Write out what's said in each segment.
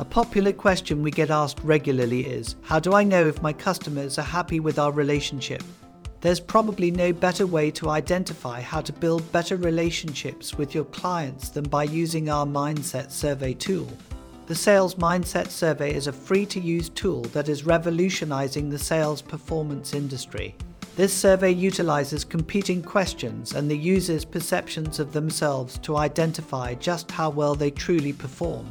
A popular question we get asked regularly is How do I know if my customers are happy with our relationship? There's probably no better way to identify how to build better relationships with your clients than by using our Mindset Survey tool. The Sales Mindset Survey is a free to use tool that is revolutionizing the sales performance industry. This survey utilizes competing questions and the user's perceptions of themselves to identify just how well they truly perform.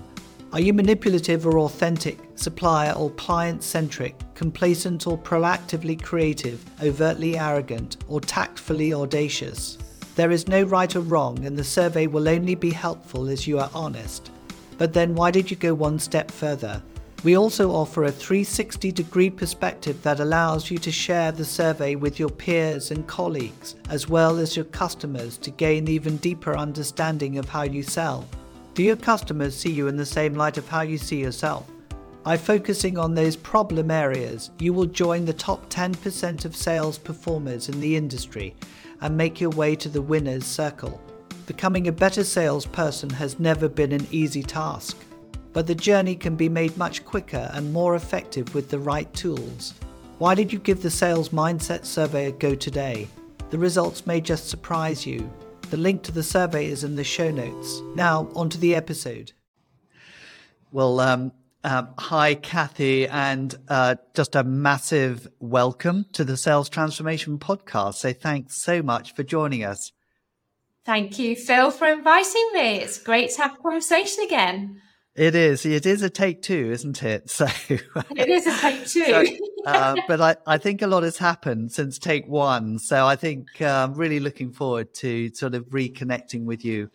Are you manipulative or authentic, supplier or client centric, complacent or proactively creative, overtly arrogant, or tactfully audacious? There is no right or wrong, and the survey will only be helpful as you are honest. But then, why did you go one step further? We also offer a 360 degree perspective that allows you to share the survey with your peers and colleagues, as well as your customers, to gain even deeper understanding of how you sell. Do your customers see you in the same light of how you see yourself? By focusing on those problem areas, you will join the top 10% of sales performers in the industry and make your way to the winner's circle. Becoming a better salesperson has never been an easy task, but the journey can be made much quicker and more effective with the right tools. Why did you give the Sales Mindset Survey a go today? The results may just surprise you. The link to the survey is in the show notes. Now, on to the episode. Well, um, uh, hi, Cathy, and uh, just a massive welcome to the Sales Transformation Podcast. So, thanks so much for joining us. Thank you, Phil, for inviting me. It's great to have a conversation again. It is. It is a take two, isn't it? So it is a take two. so, uh, but I, I think a lot has happened since take one. So I think uh, I'm really looking forward to sort of reconnecting with you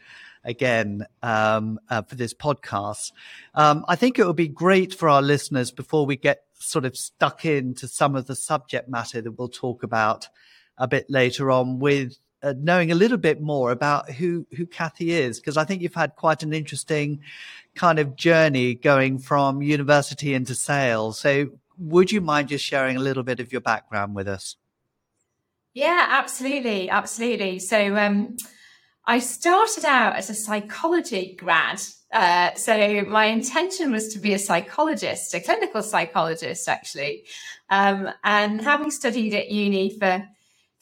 again um, uh, for this podcast. Um, I think it would be great for our listeners before we get sort of stuck into some of the subject matter that we'll talk about a bit later on with uh, knowing a little bit more about who who Cathy is, because I think you've had quite an interesting kind of journey going from university into sales. So, would you mind just sharing a little bit of your background with us? Yeah, absolutely, absolutely. So, um, I started out as a psychology grad. Uh, so my intention was to be a psychologist, a clinical psychologist, actually. Um, and having studied at uni for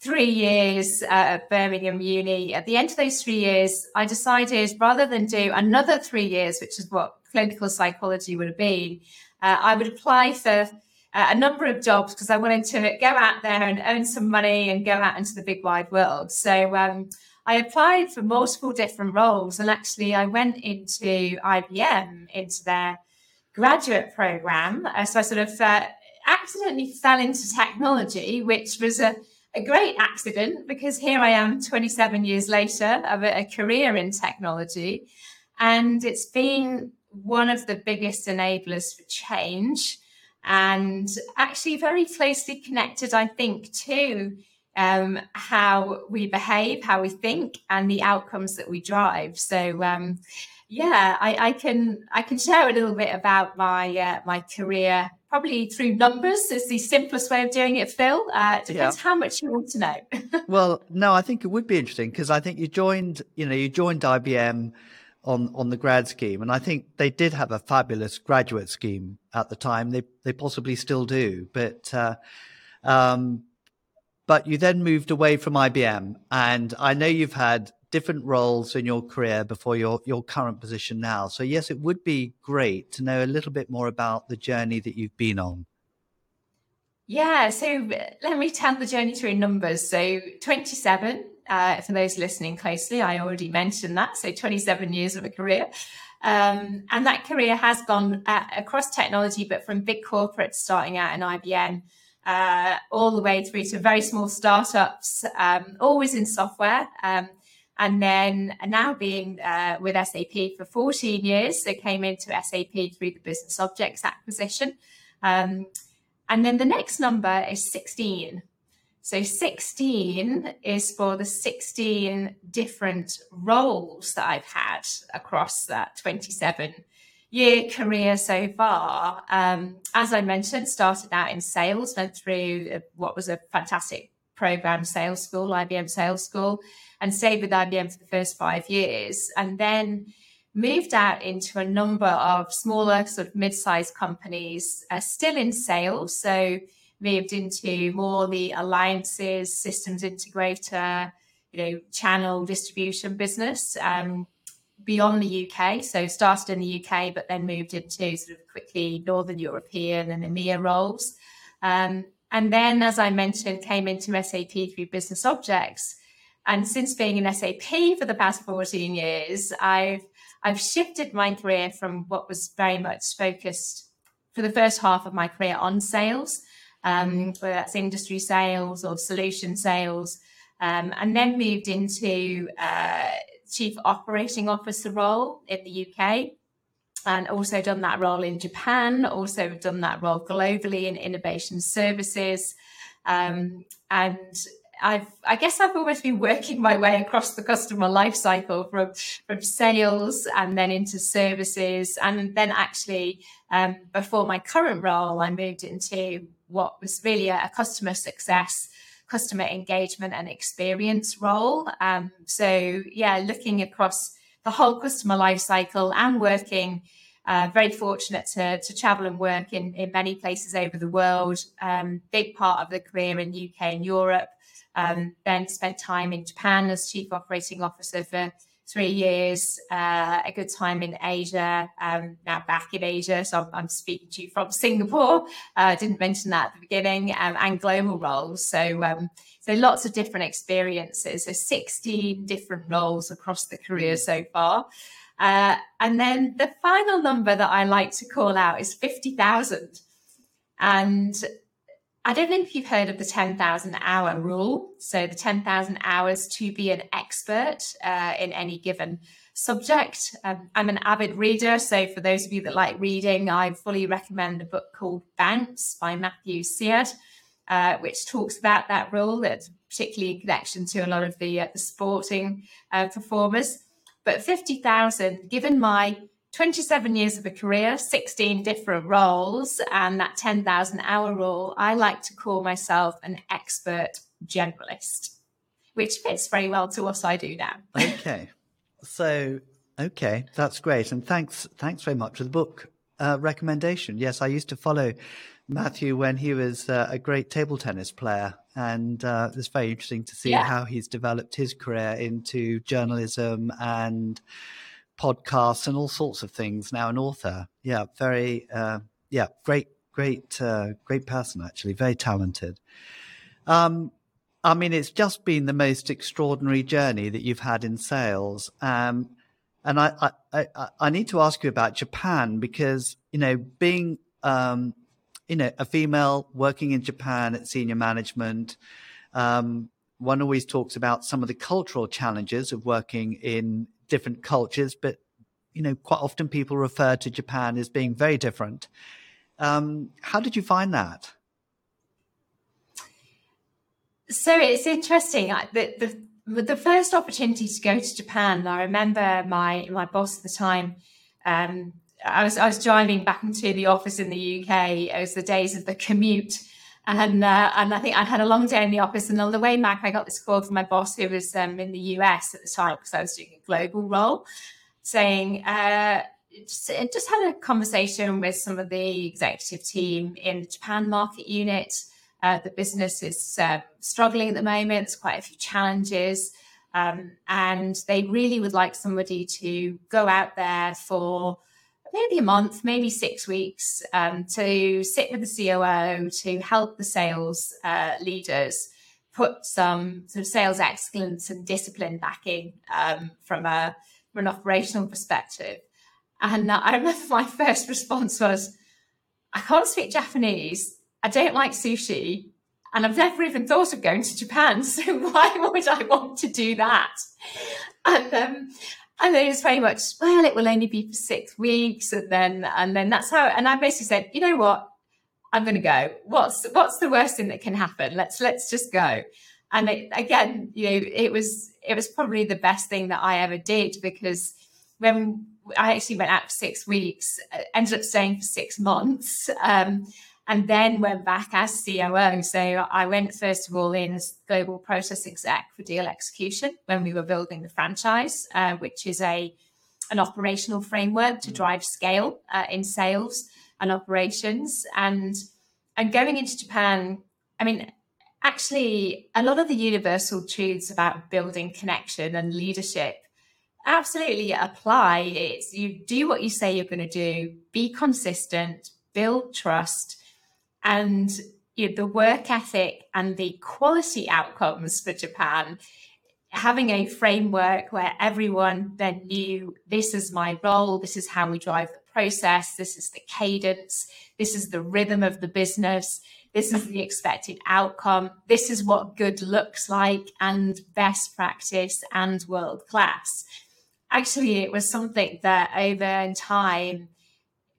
three years uh, at Birmingham Uni. At the end of those three years, I decided rather than do another three years, which is what clinical psychology would have been, uh, I would apply for a number of jobs because I wanted to go out there and earn some money and go out into the big wide world. So um, I applied for multiple different roles, and actually, I went into IBM into their graduate program. Uh, so I sort of uh, accidentally fell into technology, which was a a great accident because here I am 27 years later of a, a career in technology. And it's been one of the biggest enablers for change and actually very closely connected, I think, to um, how we behave, how we think, and the outcomes that we drive. So, um, yeah, I, I, can I can share a little bit about my uh, my career probably through numbers is the simplest way of doing it, Phil. Uh, it depends yeah. how much you want to know. well, no, I think it would be interesting because I think you joined, you know, you joined IBM on on the grad scheme, and I think they did have a fabulous graduate scheme at the time. They they possibly still do, but. Uh, um, but you then moved away from IBM, and I know you've had different roles in your career before your, your current position now. So, yes, it would be great to know a little bit more about the journey that you've been on. Yeah, so let me tell the journey through numbers. So, 27, uh, for those listening closely, I already mentioned that. So, 27 years of a career. Um, and that career has gone uh, across technology, but from big corporates starting out in IBM. Uh, all the way through to very small startups, um, always in software. Um, and then now being uh, with SAP for 14 years. So came into SAP through the Business Objects acquisition. Um, and then the next number is 16. So 16 is for the 16 different roles that I've had across that 27 year career so far. Um, as I mentioned, started out in sales, went through what was a fantastic program, sales school, IBM sales school and stayed with IBM for the first five years, and then moved out into a number of smaller, sort of mid-sized companies, uh, still in sales. So moved into more the alliances, systems integrator, you know, channel distribution business um, beyond the UK. So started in the UK, but then moved into sort of quickly Northern European and EMEA roles. Um, and then, as I mentioned, came into SAP through Business Objects. And since being in SAP for the past 14 years, I've I've shifted my career from what was very much focused for the first half of my career on sales, um, whether that's industry sales or solution sales, um, and then moved into uh, chief operating officer role in the UK. And also done that role in Japan, also done that role globally in innovation services. Um, and I've, I guess I've always been working my way across the customer life cycle from, from sales and then into services. And then actually, um, before my current role, I moved into what was really a, a customer success, customer engagement and experience role. Um, so yeah, looking across the whole customer life cycle and working uh, very fortunate to, to travel and work in, in many places over the world. Um, big part of the career in UK and Europe. Um, then spent time in Japan as chief operating officer for three years, uh, a good time in Asia, um, now back in Asia. So I'm, I'm, speaking to you from Singapore. I uh, didn't mention that at the beginning, um, and global roles. So, um, so lots of different experiences. So 16 different roles across the career so far. Uh, and then the final number that I like to call out is 50,000. And I don't know if you've heard of the 10,000 hour rule. So, the 10,000 hours to be an expert uh, in any given subject. Um, I'm an avid reader. So, for those of you that like reading, I fully recommend a book called Bounce by Matthew Syed, uh, which talks about that rule. That's particularly in connection to a lot of the, uh, the sporting uh, performers. But 50,000, given my 27 years of a career, 16 different roles, and that 10,000 hour rule, I like to call myself an expert generalist, which fits very well to what I do now. okay. So, okay, that's great. And thanks, thanks very much for the book uh, recommendation. Yes, I used to follow Matthew when he was uh, a great table tennis player. And uh, it's very interesting to see yeah. how he's developed his career into journalism and podcasts and all sorts of things. Now an author yeah very uh, yeah great great uh, great person actually very talented. Um, i mean it's just been the most extraordinary journey that you've had in sales. Um, and I, I, I, I need to ask you about japan because you know being um, you know a female working in japan at senior management um, one always talks about some of the cultural challenges of working in different cultures, but you know, quite often people refer to Japan as being very different. Um, how did you find that? So it's interesting. The, the, the first opportunity to go to Japan, I remember my my boss at the time. Um, I was I was driving back into the office in the UK. It was the days of the commute, and uh, and I think I'd had a long day in the office. And on the way back, I got this call from my boss, who was um, in the US at the time because I was doing a global role, saying. Uh, just, just had a conversation with some of the executive team in the Japan market unit. Uh, the business is uh, struggling at the moment. There's quite a few challenges. Um, and they really would like somebody to go out there for maybe a month, maybe six weeks um, to sit with the COO to help the sales uh, leaders put some sort of sales excellence and discipline back in um, from a from an operational perspective. And I remember my first response was, I can't speak Japanese. I don't like sushi. And I've never even thought of going to Japan. So why would I want to do that? And um, and then it's very much, well, it will only be for six weeks. And then, and then that's how, and I basically said, you know what? I'm going to go. What's, what's the worst thing that can happen? Let's, let's just go. And it, again, you know, it was, it was probably the best thing that I ever did because when I actually went out for six weeks, uh, ended up staying for six months. Um, and then went back as COO. So I went first of all in as global process exec for deal execution when we were building the franchise, uh, which is a an operational framework to mm. drive scale uh, in sales and operations. And and going into Japan, I mean, actually, a lot of the universal truths about building connection and leadership absolutely apply. It's you do what you say you're going to do, be consistent, build trust, and you know, the work ethic and the quality outcomes for Japan. Having a framework where everyone then knew this is my role, this is how we drive the process, this is the cadence, this is the rhythm of the business, this is the expected outcome, this is what good looks like, and best practice and world class actually it was something that over time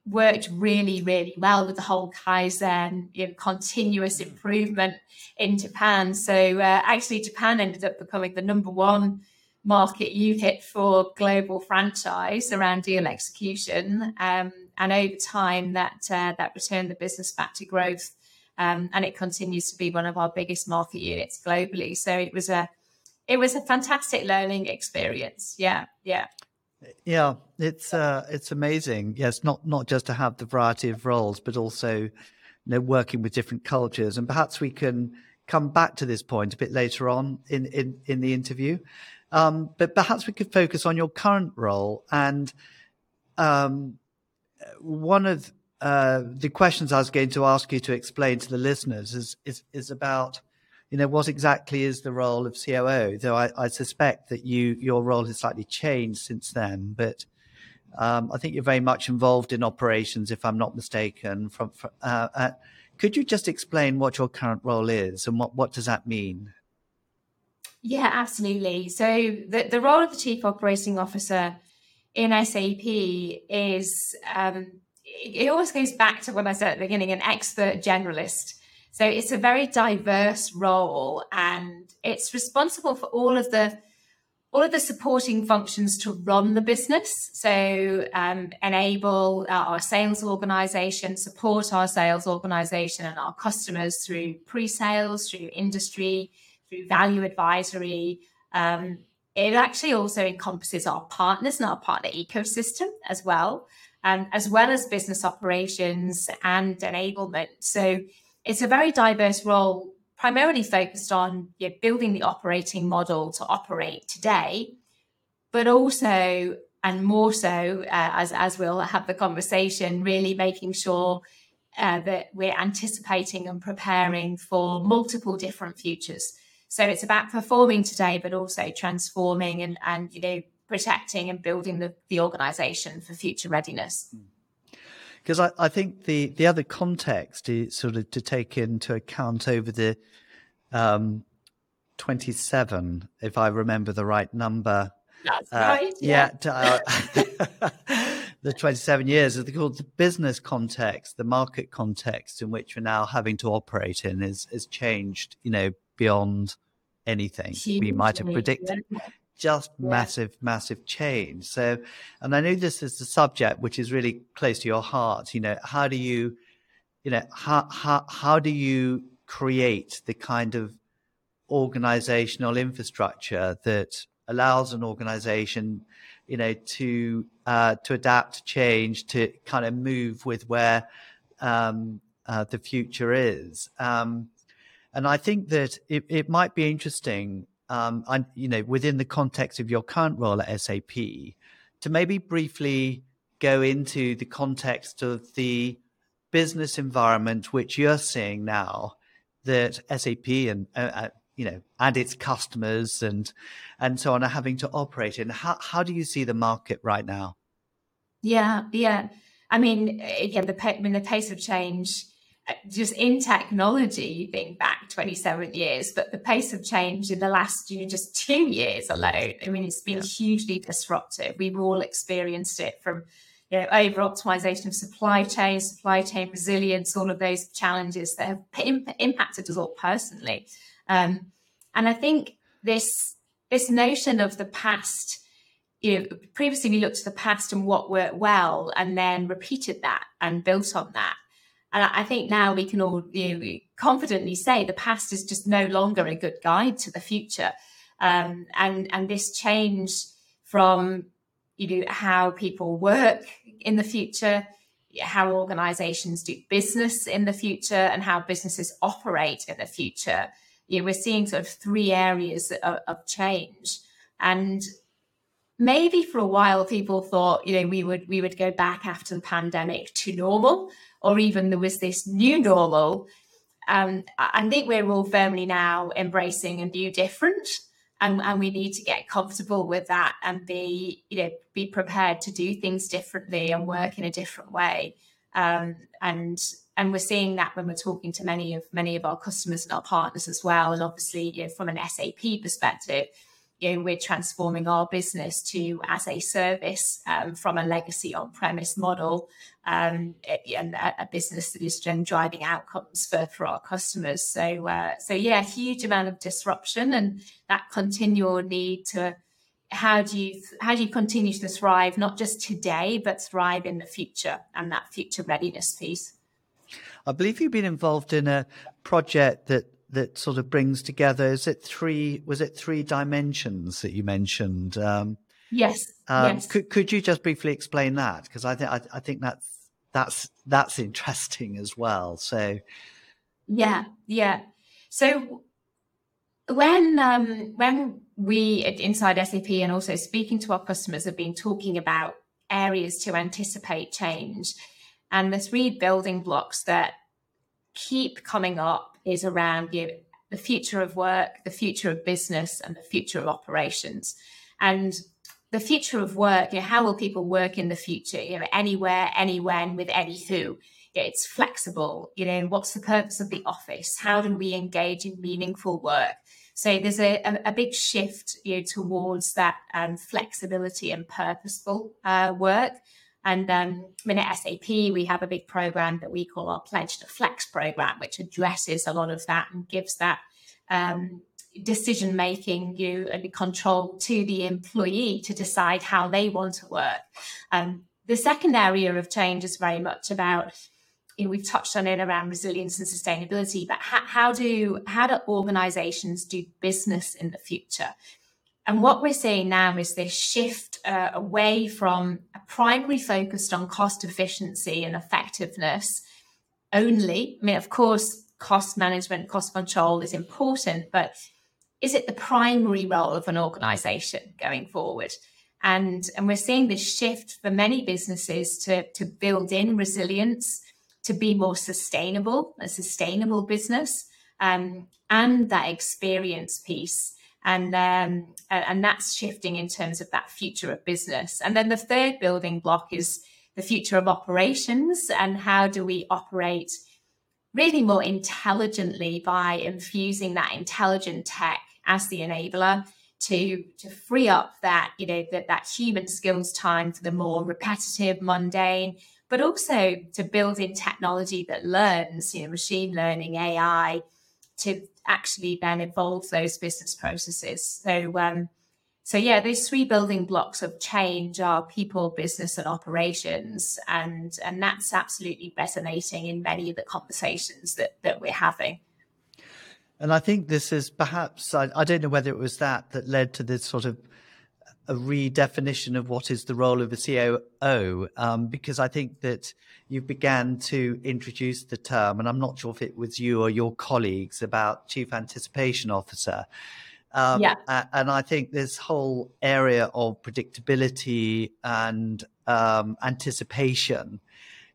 worked really, really well with the whole Kaizen, you know, continuous improvement in Japan. So uh, actually, Japan ended up becoming the number one market unit for global franchise around deal execution. Um, and over time, that uh, that returned the business back to growth, um, and it continues to be one of our biggest market units globally. So it was a it was a fantastic learning experience. Yeah, yeah. Yeah, it's uh, it's amazing. Yes, not not just to have the variety of roles, but also, you know, working with different cultures. And perhaps we can come back to this point a bit later on in in, in the interview. Um, but perhaps we could focus on your current role. And um, one of uh, the questions I was going to ask you to explain to the listeners is is, is about you know, what exactly is the role of COO? Though I, I suspect that you your role has slightly changed since then, but um, I think you're very much involved in operations, if I'm not mistaken. From, from uh, uh, could you just explain what your current role is and what what does that mean? Yeah, absolutely. So the the role of the chief operating officer in SAP is um, it always goes back to what I said at the beginning, an expert generalist. So it's a very diverse role and it's responsible for all of the all of the supporting functions to run the business. So um, enable our sales organization, support our sales organization and our customers through pre-sales, through industry, through value advisory. Um, it actually also encompasses our partners and our partner ecosystem as well, um, as well as business operations and enablement. So it's a very diverse role, primarily focused on you know, building the operating model to operate today, but also and more so uh, as as we'll have the conversation, really making sure uh, that we're anticipating and preparing for multiple different futures. So it's about performing today, but also transforming and and you know protecting and building the, the organization for future readiness. Mm because I, I, think the the other context is sort of to take into account over the um, 27, if I remember the right number. That's uh, right. Yeah. yeah uh, the 27 years is called the business context, the market context in which we're now having to operate in is is changed, you know, beyond anything we might have predicted just yeah. massive, massive change. So, and I know this is the subject which is really close to your heart. You know, how do you, you know, how how how do you create the kind of organizational infrastructure that allows an organization, you know, to uh, to adapt, to change, to kind of move with where um, uh, the future is. Um, and I think that it, it might be interesting um, and you know, within the context of your current role at SAP, to maybe briefly go into the context of the business environment which you're seeing now that SAP and uh, uh, you know and its customers and and so on are having to operate in. How how do you see the market right now? Yeah, yeah. I mean, again, the I mean the pace of change just in technology being back 27 years, but the pace of change in the last you know, just two years alone, I mean, it's been yeah. hugely disruptive. We've all experienced it from you know, over optimization of supply chain, supply chain resilience, all of those challenges that have imp- impacted us all personally. Um, and I think this this notion of the past, you know, previously we looked to the past and what worked well, and then repeated that and built on that. And I think now we can all you know, confidently say the past is just no longer a good guide to the future. Um, and and this change from you know, how people work in the future, how organizations do business in the future, and how businesses operate in the future. You know, we're seeing sort of three areas of, of change. And maybe for a while people thought, you know, we would we would go back after the pandemic to normal, or even there was this new normal. Um, I think we're all firmly now embracing a new different and, and we need to get comfortable with that and be you know be prepared to do things differently and work in a different way um, and and we're seeing that when we're talking to many of many of our customers and our partners as well and obviously you know, from an sap perspective you know, we're transforming our business to as a service um, from a legacy on-premise model um, and a, a, business that is driving outcomes for, for our customers. So, uh, so yeah, huge amount of disruption and that continual need to how do you how do you continue to thrive not just today but thrive in the future and that future readiness piece. I believe you've been involved in a project that that sort of brings together is it three was it three dimensions that you mentioned um, yes, um, yes. Could, could you just briefly explain that because i think I think that's that's that's interesting as well so yeah yeah so when um, when we at inside sap and also speaking to our customers have been talking about areas to anticipate change and the three building blocks that keep coming up is around you know, the future of work, the future of business, and the future of operations. And the future of work, you know, how will people work in the future? You know, anywhere, anywhen, with any who. it's flexible. You know, what's the purpose of the office? How do we engage in meaningful work? So there's a, a, a big shift you know, towards that um, flexibility and purposeful uh, work. And um, I mean, at SAP, we have a big program that we call our Pledge to Flex program, which addresses a lot of that and gives that um, decision making you and control to the employee to decide how they want to work. Um, the second area of change is very much about you know, we've touched on it around resilience and sustainability, but how, how do how do organizations do business in the future? And what we're seeing now is this shift uh, away from a primary focused on cost efficiency and effectiveness only. I mean, of course, cost management, cost control is important, but is it the primary role of an organization going forward? And, and we're seeing this shift for many businesses to, to build in resilience, to be more sustainable, a sustainable business, um, and that experience piece and um, and that's shifting in terms of that future of business. And then the third building block is the future of operations and how do we operate really more intelligently by infusing that intelligent tech as the enabler to to free up that you know that that human skills time for the more repetitive mundane but also to build in technology that learns you know machine learning ai to actually then evolve those business processes. So, um, so yeah, those three building blocks of change are people, business, and operations, and and that's absolutely resonating in many of the conversations that that we're having. And I think this is perhaps I, I don't know whether it was that that led to this sort of a redefinition of what is the role of a COO, um, because I think that you began to introduce the term, and I'm not sure if it was you or your colleagues about chief anticipation officer. Um, yeah. And I think this whole area of predictability and um, anticipation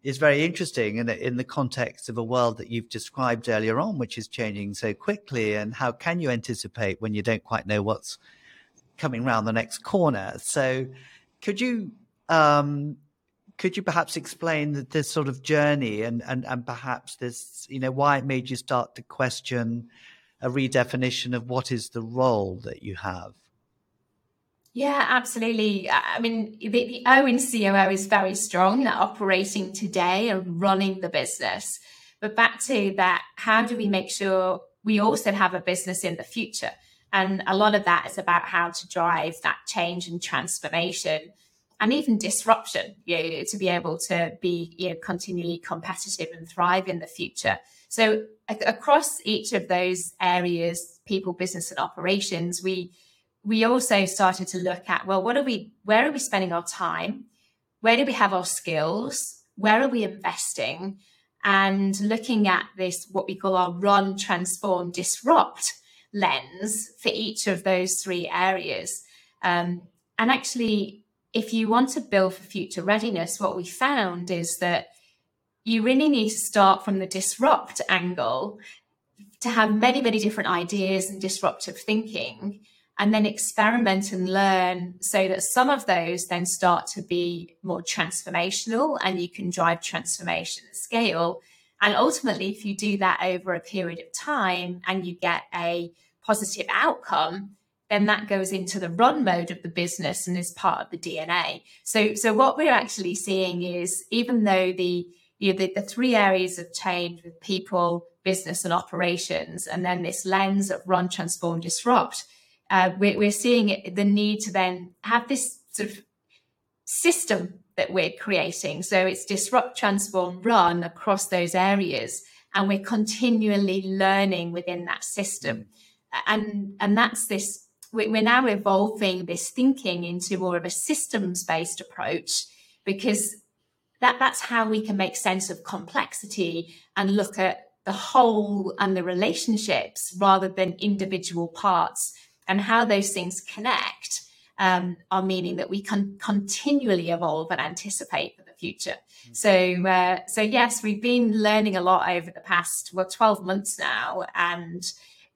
is very interesting in, in the context of a world that you've described earlier on, which is changing so quickly. And how can you anticipate when you don't quite know what's coming around the next corner. So, could you um, could you perhaps explain this sort of journey and, and and perhaps this you know why it made you start to question a redefinition of what is the role that you have? Yeah, absolutely. I mean, the, the O in COO is very strong, operating today and running the business. But back to that, how do we make sure we also have a business in the future? And a lot of that is about how to drive that change and transformation and even disruption, you know, to be able to be you know, continually competitive and thrive in the future. So across each of those areas, people, business, and operations, we we also started to look at well, what are we? Where are we spending our time? Where do we have our skills? Where are we investing? And looking at this, what we call our run, transform, disrupt lens for each of those three areas. Um, and actually, if you want to build for future readiness, what we found is that you really need to start from the disrupt angle to have many, many different ideas and disruptive thinking, and then experiment and learn so that some of those then start to be more transformational and you can drive transformation at scale. And ultimately, if you do that over a period of time and you get a positive outcome, then that goes into the run mode of the business and is part of the DNA. So, so what we're actually seeing is even though the you know, the, the three areas of change with people, business, and operations, and then this lens of run, transform, disrupt, uh, we're, we're seeing it, the need to then have this sort of system that we're creating. So it's disrupt, transform, run across those areas, and we're continually learning within that system. And and that's this. We're now evolving this thinking into more of a systems based approach because that that's how we can make sense of complexity and look at the whole and the relationships rather than individual parts and how those things connect um, are meaning that we can continually evolve and anticipate for the future. Mm. So, uh, so yes, we've been learning a lot over the past well, twelve months now, and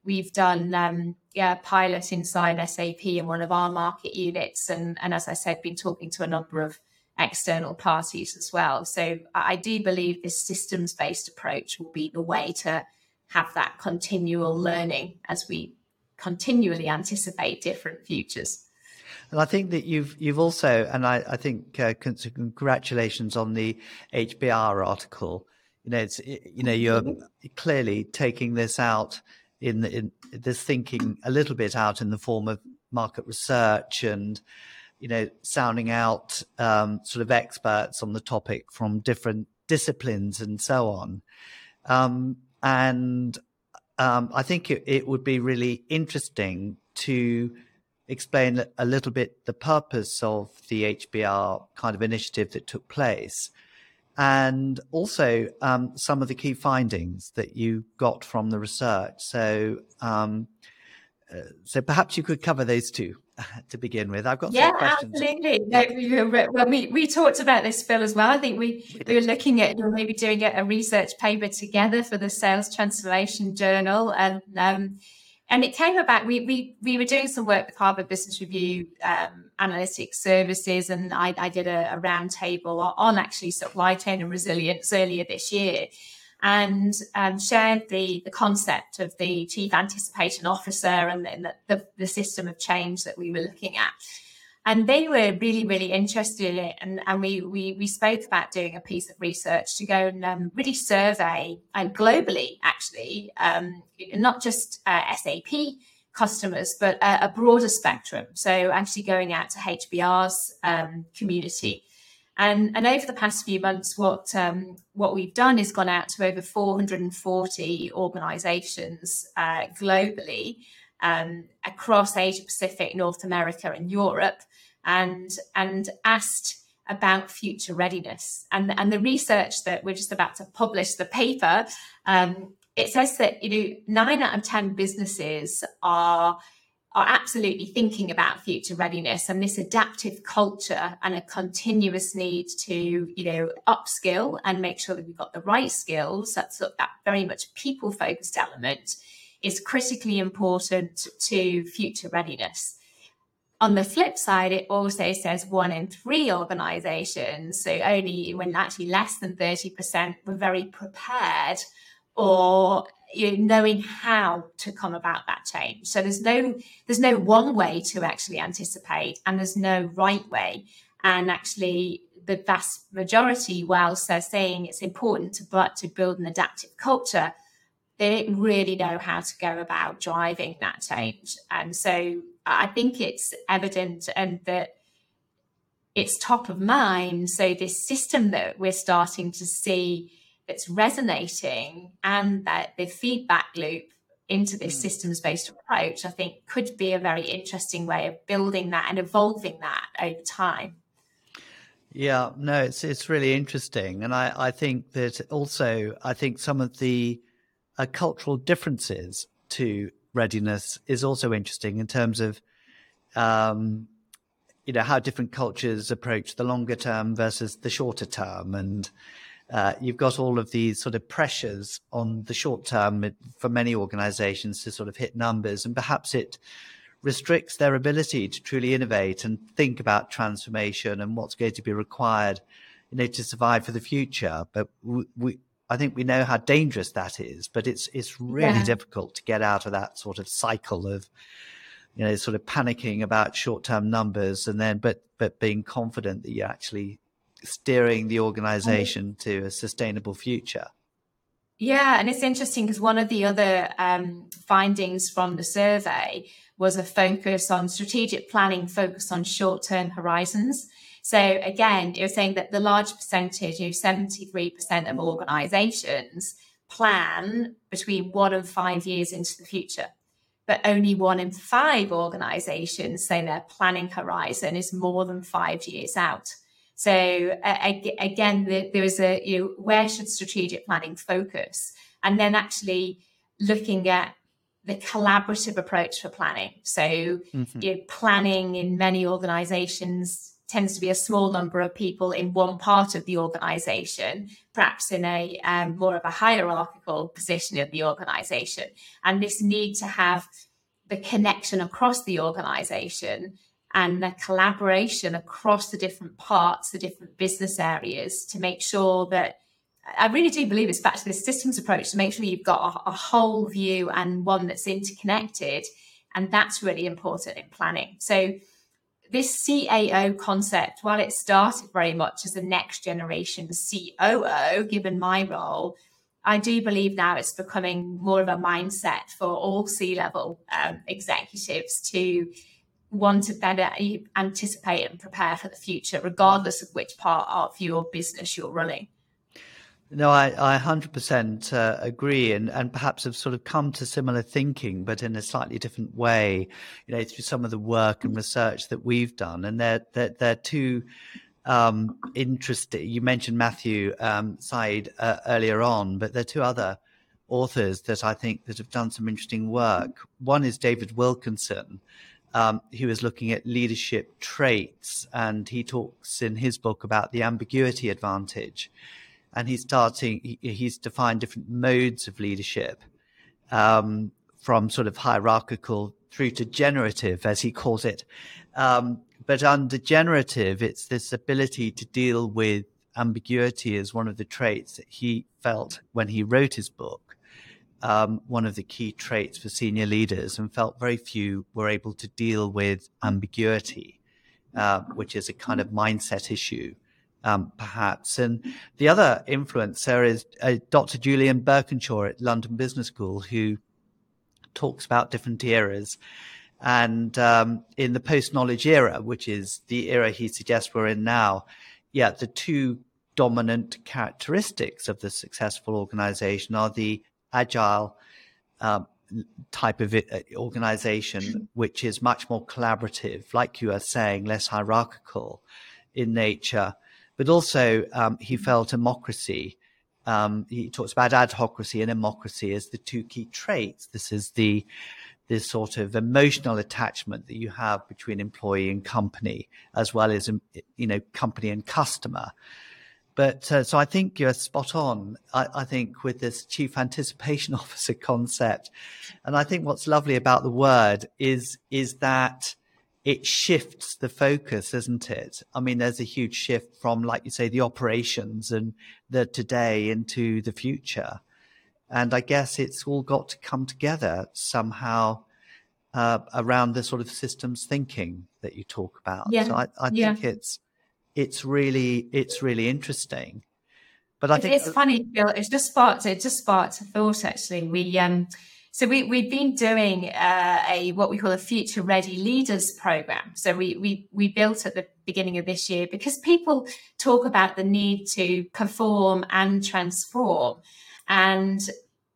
we've done um, yeah pilot inside SAP in one of our market units, and and as I said, been talking to a number of external parties as well. So I do believe this systems based approach will be the way to have that continual learning as we continually anticipate different futures. And I think that you've you've also, and I, I think uh, congratulations on the HBR article. You know, it's you know you're clearly taking this out in, in this thinking a little bit out in the form of market research and you know, sounding out um, sort of experts on the topic from different disciplines and so on. Um, and um, I think it, it, would be really interesting to explain a little bit the purpose of the HBR kind of initiative that took place. And also um, some of the key findings that you got from the research. So, um, uh, so perhaps you could cover those two. to begin with. I've got some questions. yeah, absolutely. No, well, we, we talked about this, Phil, as well. I think we, we, we were looking at maybe doing a, a, research paper together for the Sales Transformation Journal, and um, and it came about. We we we were doing some work with Harvard Business Review um, Analytics Services, and I, I did a, a roundtable on actually supply chain and resilience earlier this year and um, shared the, the concept of the chief anticipation officer and, the, the, the, system of change that we were looking at. And they were really, really interested in it. And, and we, we, we spoke about doing a piece of research to go and um, really survey, and globally, actually, um, not just uh, SAP customers, but a, a, broader spectrum. So actually going out to HBR's um, community and, and over the past few months, what um, what we've done is gone out to over 440 organisations uh, globally um, across Asia Pacific, North America, and Europe, and and asked about future readiness. And and the research that we're just about to publish, the paper, um, it says that you know nine out of ten businesses are are absolutely thinking about future readiness and this adaptive culture and a continuous need to, you know, upskill and make sure that we've got the right skills. That's that very much people focused element is critically important to future readiness. On the flip side, it also says one in three organizations, so only when actually less than 30% were very prepared or you know, knowing how to come about that change. So there's no there's no one way to actually anticipate, and there's no right way. And actually, the vast majority, whilst they're saying it's important to but to build an adaptive culture, they don't really know how to go about driving that change. And so I think it's evident and that it's top of mind. So this system that we're starting to see that's resonating and that the feedback loop into this mm. systems based approach, I think could be a very interesting way of building that and evolving that over time. Yeah, no, it's it's really interesting, and I I think that also I think some of the uh, cultural differences to readiness is also interesting in terms of um, you know how different cultures approach the longer term versus the shorter term and uh, you've got all of these sort of pressures on the short term for many organizations to sort of hit numbers, and perhaps it restricts their ability to truly innovate and think about transformation and what's going to be required, you know, to survive for the future. But we, we I think we know how dangerous that is, but it's it's really yeah. difficult to get out of that sort of cycle of, you know, sort of panicking about short term numbers and then but but being confident that you actually steering the organization to a sustainable future. Yeah, and it's interesting because one of the other um, findings from the survey was a focus on strategic planning, focus on short term horizons. So again, was saying that the large percentage, you know, 73% of organizations plan between one and five years into the future. But only one in five organizations say their planning horizon is more than five years out. So uh, again, the, there is a you know where should strategic planning focus, and then actually looking at the collaborative approach for planning. So mm-hmm. you know, planning in many organisations tends to be a small number of people in one part of the organization, perhaps in a um, more of a hierarchical position of the organization. And this need to have the connection across the organization and the collaboration across the different parts, the different business areas to make sure that I really do believe it's back to this systems approach to make sure you've got a, a whole view and one that's interconnected. And that's really important in planning. So, this CAO concept, while it started very much as a next generation COO, given my role, I do believe now it's becoming more of a mindset for all C level um, executives to want to better anticipate and prepare for the future, regardless of which part of your business you're running. No, I, I 100% uh, agree and, and perhaps have sort of come to similar thinking, but in a slightly different way, you know, through some of the work and research that we've done. And they're, they're, they're two um, interesting, you mentioned Matthew um, Syed uh, earlier on, but there are two other authors that I think that have done some interesting work. One is David Wilkinson, um, he was looking at leadership traits, and he talks in his book about the ambiguity advantage. And he's starting, he, he's defined different modes of leadership um, from sort of hierarchical through to generative, as he calls it. Um, but under generative, it's this ability to deal with ambiguity as one of the traits that he felt when he wrote his book um, one of the key traits for senior leaders and felt very few were able to deal with ambiguity, uh, which is a kind of mindset issue, um, perhaps. And the other influencer is uh, Dr. Julian Birkinshaw at London Business School, who talks about different eras. And um, in the post knowledge era, which is the era he suggests we're in now, yeah, the two dominant characteristics of the successful organization are the agile um, type of uh, organization, which is much more collaborative, like you are saying, less hierarchical in nature. But also, um, he felt emotocracy. Um, he talks about adhocracy and emotocracy as the two key traits. This is the this sort of emotional attachment that you have between employee and company, as well as you know company and customer. But uh, so I think you're spot on. I, I, think with this chief anticipation officer concept, and I think what's lovely about the word is is that it shifts the focus, isn't it? I mean, there's a huge shift from, like you say, the operations and the today into the future, and I guess it's all got to come together somehow. Uh, around the sort of systems thinking that you talk about. Yeah. So I, I yeah. think it's it's really it's really interesting. But I think it's funny, Bill. It's just sparked it just sparked a thought actually. We um so we we've been doing uh, a what we call a future ready leaders program. So we we we built at the beginning of this year because people talk about the need to perform and transform, and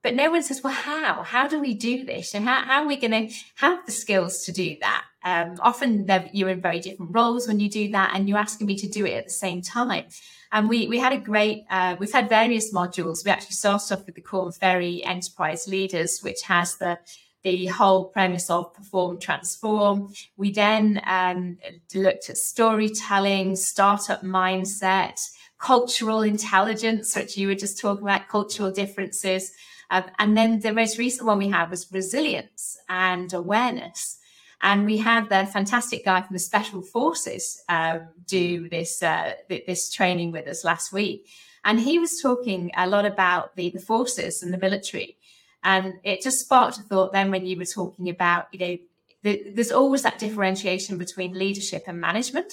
but no one says, well, how? How do we do this? And how, how are we going to have the skills to do that? Um, often you're in very different roles when you do that, and you're asking me to do it at the same time. And we we had a great, uh, we've had various modules. We actually started off with the Korn Ferry Enterprise Leaders, which has the the whole premise of perform transform we then um, looked at storytelling startup mindset cultural intelligence which you were just talking about cultural differences um, and then the most recent one we had was resilience and awareness. And we had the fantastic guy from the Special Forces um, do this uh, this training with us last week, and he was talking a lot about the the forces and the military, and it just sparked a thought. Then when you were talking about, you know, the, there's always that differentiation between leadership and management.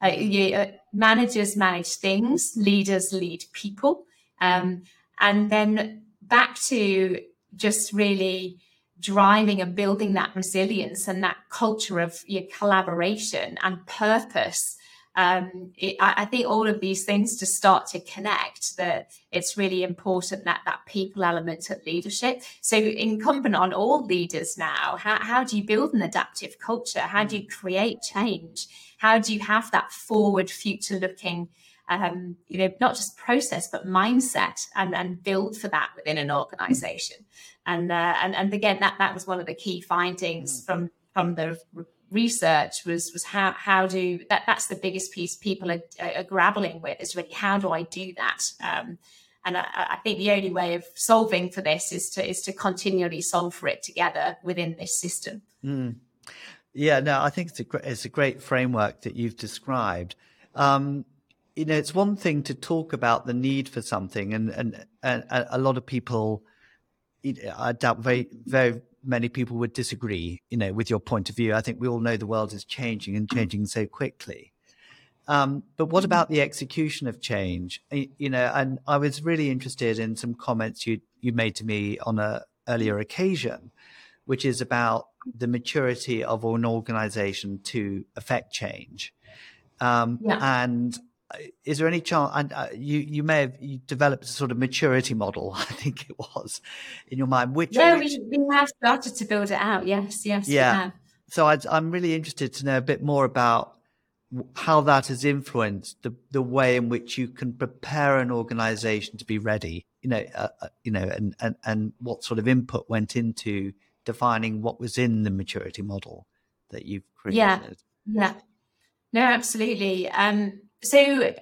Uh, you, uh, managers manage things, leaders lead people, um, and then back to just really driving and building that resilience and that culture of your collaboration and purpose. Um, it, I, I, think all of these things to start to connect that it's really important that that people element of leadership. So incumbent on all leaders now, how, how do you build an adaptive culture? How do you create change? How do you have that forward future looking um, you know, not just process but mindset, and and build for that within an organisation. And uh, and and again, that that was one of the key findings mm. from from the research was was how how do that that's the biggest piece people are, are grappling with is really how do I do that. Um, and I, I, think the only way of solving for this is to is to continually solve for it together within this system. Mm. Yeah, no, I think it's a it's a great framework that you've described. Um, you know, it's one thing to talk about the need for something, and and, and a lot of people, I doubt very very many people would disagree. You know, with your point of view. I think we all know the world is changing and changing so quickly. Um, but what about the execution of change? You know, and I was really interested in some comments you you made to me on a earlier occasion, which is about the maturity of an organization to affect change. Um, yeah. And is there any chance and uh, you you may have you developed a sort of maturity model i think it was in your mind which yeah which, we, we have started to build it out. Yes yes yeah. so i am really interested to know a bit more about how that has influenced the the way in which you can prepare an organization to be ready you know uh, uh, you know and, and and what sort of input went into defining what was in the maturity model that you've created. Yeah yeah. No absolutely. Um so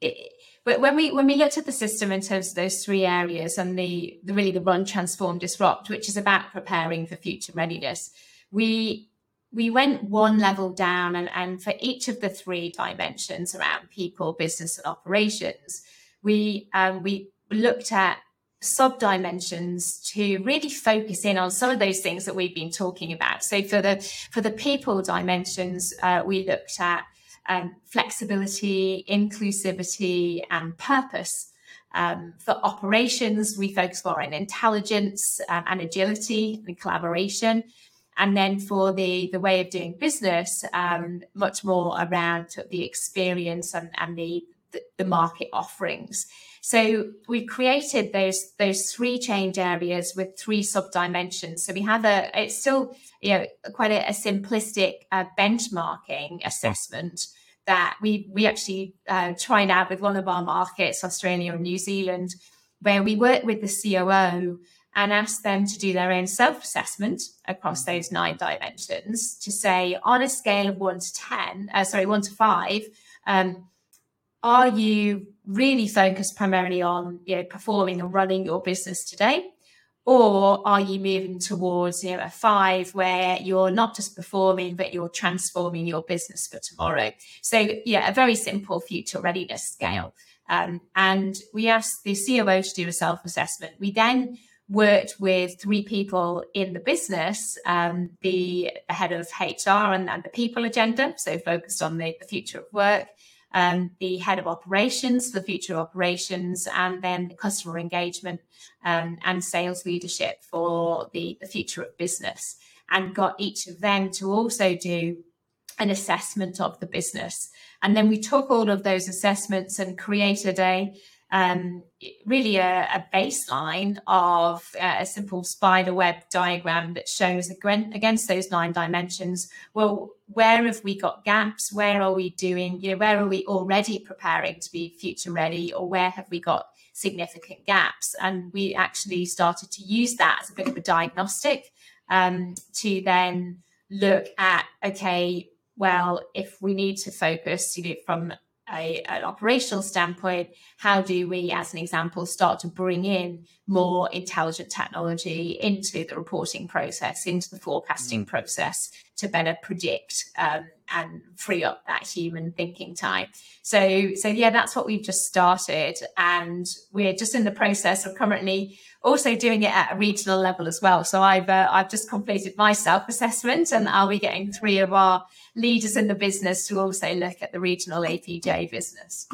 it, when we when we looked at the system in terms of those three areas and the, the, really the run transform disrupt which is about preparing for future readiness we we went one level down and, and for each of the three dimensions around people business and operations we um, we looked at sub dimensions to really focus in on some of those things that we've been talking about. So for the for the people dimensions uh, we looked at um, flexibility, inclusivity, and purpose. Um, for operations, we focus more on intelligence um, and agility and collaboration. And then for the, the way of doing business, um, much more around the experience and, and the, the, the market offerings. So we created those those three change areas with three sub dimensions. So we have a it's still you know quite a, a simplistic uh, benchmarking assessment that we we actually uh, tried out with one of our markets, Australia and New Zealand, where we worked with the COO and asked them to do their own self assessment across those nine dimensions to say on a scale of one to ten, uh, sorry, one to five. Um, are you really focused primarily on you know, performing and running your business today? Or are you moving towards you know, a five where you're not just performing, but you're transforming your business for tomorrow? So, yeah, a very simple future readiness scale. Um, and we asked the COO to do a self assessment. We then worked with three people in the business um, the head of HR and, and, the people agenda, so focused on the, the future of work, um, the head of operations for future operations, and then the customer engagement um, and sales leadership for the, the future of business, and got each of them to also do an assessment of the business. And then we took all of those assessments and created a um, really a, a, baseline of uh, a simple spider web diagram that shows against those nine dimensions. Well, where have we got gaps? Where are we doing, you know, where are we already preparing to be future ready or where have we got significant gaps? And we actually started to use that as a bit of a diagnostic um, to then look at, okay, well, if we need to focus you know, from a, an operational standpoint, how do we, as an example, start to bring in more intelligent technology into the reporting process, into the forecasting mm. process to better predict um, and free up that human thinking time. So, so yeah, that's what we've just started, and we're just in the process of currently also doing it at a regional level as well. So I've uh, I've just completed my self assessment, and I'll be getting three of our leaders in the business to also look at the regional APJ business.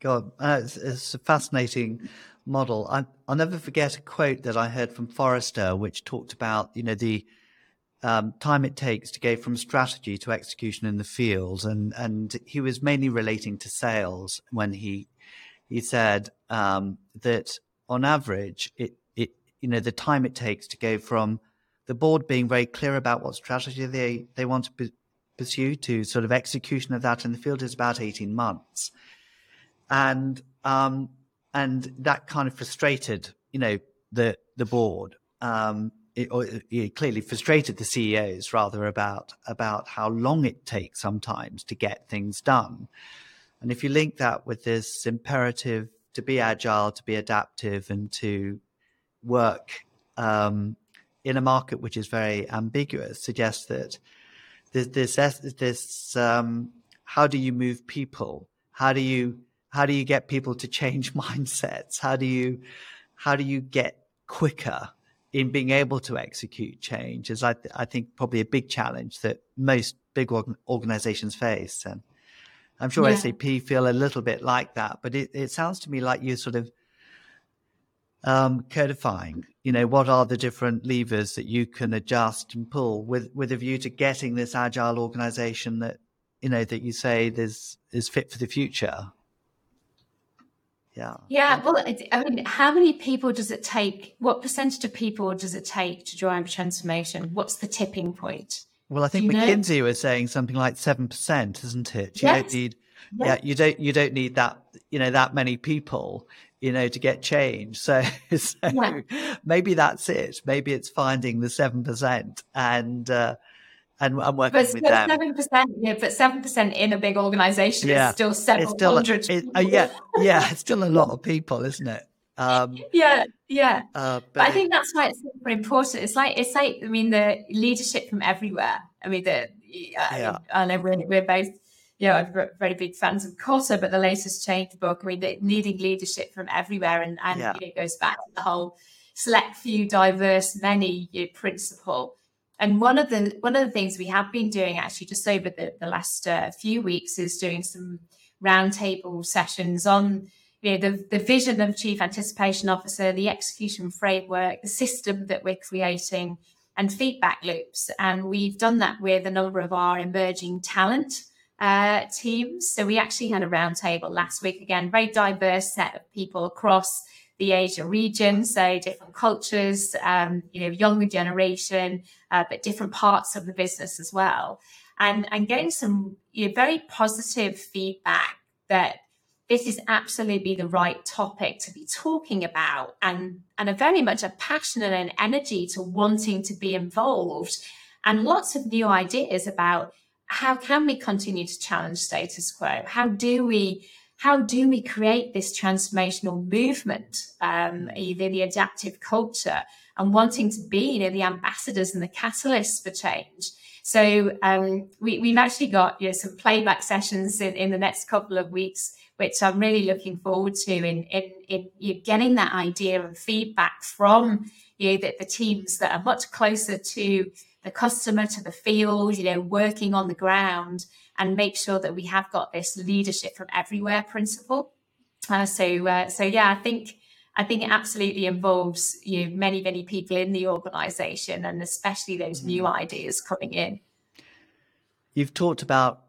God, uh, it's, it's, a fascinating model. I, will never forget a quote that I heard from Forrester, which talked about you know the um, time it takes to go from strategy to execution in the field, and and he was mainly relating to sales when he he said um, that on average, it, it, you know, the time it takes to go from the board being very clear about what strategy they, they want to p- pursue to sort of execution of that in the field is about 18 months. And, um, and that kind of frustrated, you know, the, the board. Um, it, it, clearly frustrated the CEOs rather about about how long it takes sometimes to get things done. And if you link that with this imperative to be agile, to be adaptive, and to work um, in a market which is very ambiguous suggests that this this this um, how do you move people? How do you how do you get people to change mindsets? How do you how do you get quicker in being able to execute change? Is I, th- I think probably a big challenge that most big org- organizations face. And I'm sure yeah. SAP feel a little bit like that, but it, it sounds to me like you're sort of um, codifying. You know, what are the different levers that you can adjust and pull with with a view to getting this agile organization that you know that you say is is fit for the future. Yeah. Yeah. Well, I mean, how many people does it take? What percentage of people does it take to drive transformation? What's the tipping point? Well, I think McKinsey know? was saying something like seven percent, isn't it? You yes. don't need, yes. yeah, you don't you don't need that, you know, that many people, you know, to get change. So, so yeah. maybe that's it. Maybe it's finding the seven percent and. uh and I'm working but, with them. Seven percent, yeah, but seven percent in a big organisation yeah. is still several hundred. Uh, yeah, yeah, it's still a lot of people, isn't it? Um, yeah, yeah. Uh, but, but, I think that's why it's super important. It's like it's like I mean the leadership from everywhere. I mean the yeah. I, I know we're, we're both you know very big fans of Kotter, but the latest change book. I mean the needing leadership from everywhere, and and yeah. you know, it goes back to the whole select few, diverse many you know, principle. And one of the one of the things we have been doing actually just over the, the last uh, few weeks is doing some roundtable sessions on you know, the, the vision of chief anticipation officer, the execution framework, the system that we're creating, and feedback loops. And we've done that with a number of our emerging talent uh, teams. So we actually had a roundtable last week again, very diverse set of people across the Asia region, so different cultures, um, you know, younger generation, uh, but different parts of the business as well, and and getting some you know, very positive feedback that this is absolutely the right topic to be talking about and and a very much a passion and an energy to wanting to be involved and lots of new ideas about how can we continue to challenge status quo? How do we how do we create this transformational movement um, either the adaptive culture and wanting to be you know the ambassadors and the catalysts for change? So um, we, have actually got you know, some playback sessions in, in the next couple of weeks which I'm really looking forward to in in, in you getting that idea and feedback from you know, the, the teams that are much closer to the customer, to the field, you know, working on the ground and make sure that we have got this leadership from everywhere principle. Uh, so uh, so yeah, I think I think it absolutely involves you know, many many people in the organisation and especially those new mm. ideas coming in. You've talked about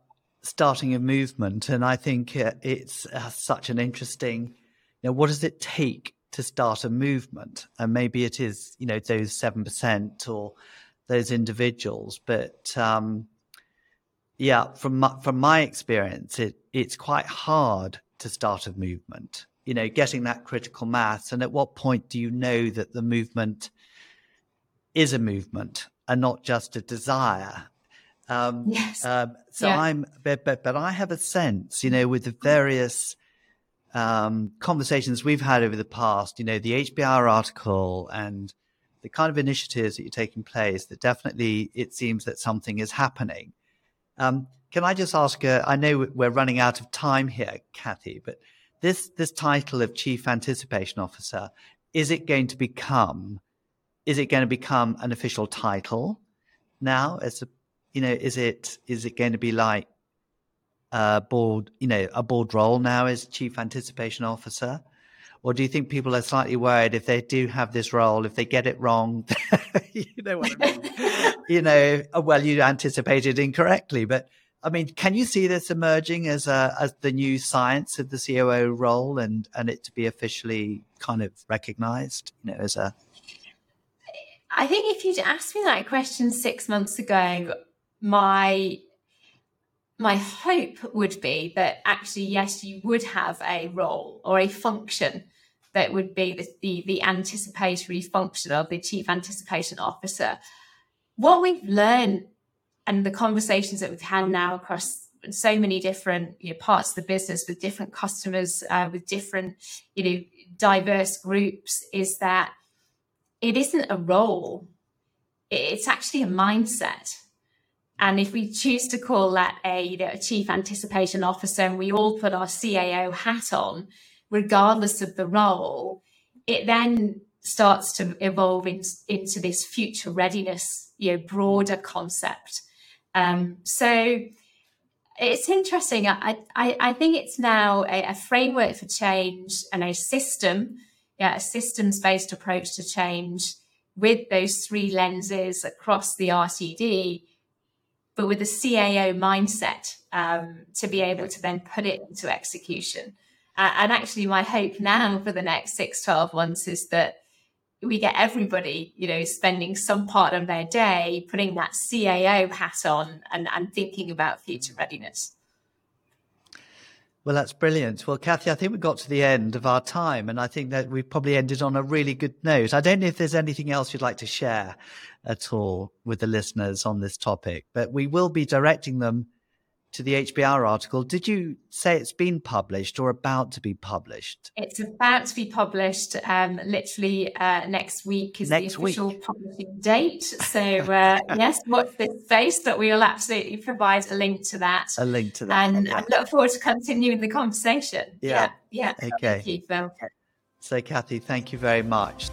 starting a movement, and I think it's uh, such an interesting you know, what does it take to start a movement? And maybe it is, you know, those 7% or those individuals. But um, yeah, from my, from my experience, it, it's quite hard to start a movement, you know, getting that critical mass. And at what point do you know that the movement is a movement and not just a desire? Um, yes. Um, so yeah. I'm, but, but, but I have a sense, you know, with the various um, conversations we've had over the past, you know, the HBR article and the kind of initiatives that you're taking place, that definitely it seems that something is happening. Um, can I just ask? Uh, I know we're running out of time here, Cathy, but this this title of Chief Anticipation Officer is it going to become? Is it going to become an official title now? As a, you know, is it is it going to be like a board, you know, a board role now as Chief Anticipation Officer? Or do you think people are slightly worried if they do have this role, if they get it wrong, you know what I mean? you know, uh, well, you anticipated incorrectly, but I mean, can you see this emerging as a as the new science of the COO role and and it to be officially kind of recognized, you know, as a I think if you'd asked me that question six months ago, my my hope would be that actually, yes, you would have a role or a function that would be the, the, the anticipatory function of the chief anticipation officer. What we've learned and the conversations that we've had now across so many different you know, parts of the business with different customers, uh, with different you know diverse groups, is that it isn't a role; it's actually a mindset and if we choose to call that a, you know, chief anticipation officer and we all put our CAO hat on, regardless of the role, it then starts to evolve in, into this future readiness, you know, broader concept. Um, so it's interesting. I, I, I think it's now a, a, framework for change and a system, yeah, a systems based approach to change with those three lenses across the RTD but with a CAO mindset um, to be able to then put it into execution. Uh, and actually, my hope now for the next six, 12 months is that we get everybody, you know, spending some part of their day putting that CAO hat on and, and thinking about future readiness. Well, that's brilliant. Well, Cathy, I think we got to the end of our time, and I think that we probably ended on a really good note. I don't know if there's anything else you'd like to share at all with the listeners on this topic, but we will be directing them to the HBR article. Did you say it's been published or about to be published? It's about to be published. Um, literally uh, next week is next the official week. publishing date. So uh, yes, watch this space, but we will absolutely provide a link to that. A link to that, and I look forward to continuing the conversation. Yeah, yeah. yeah. Okay. Thank you, Phil. So, Cathy, thank you very much.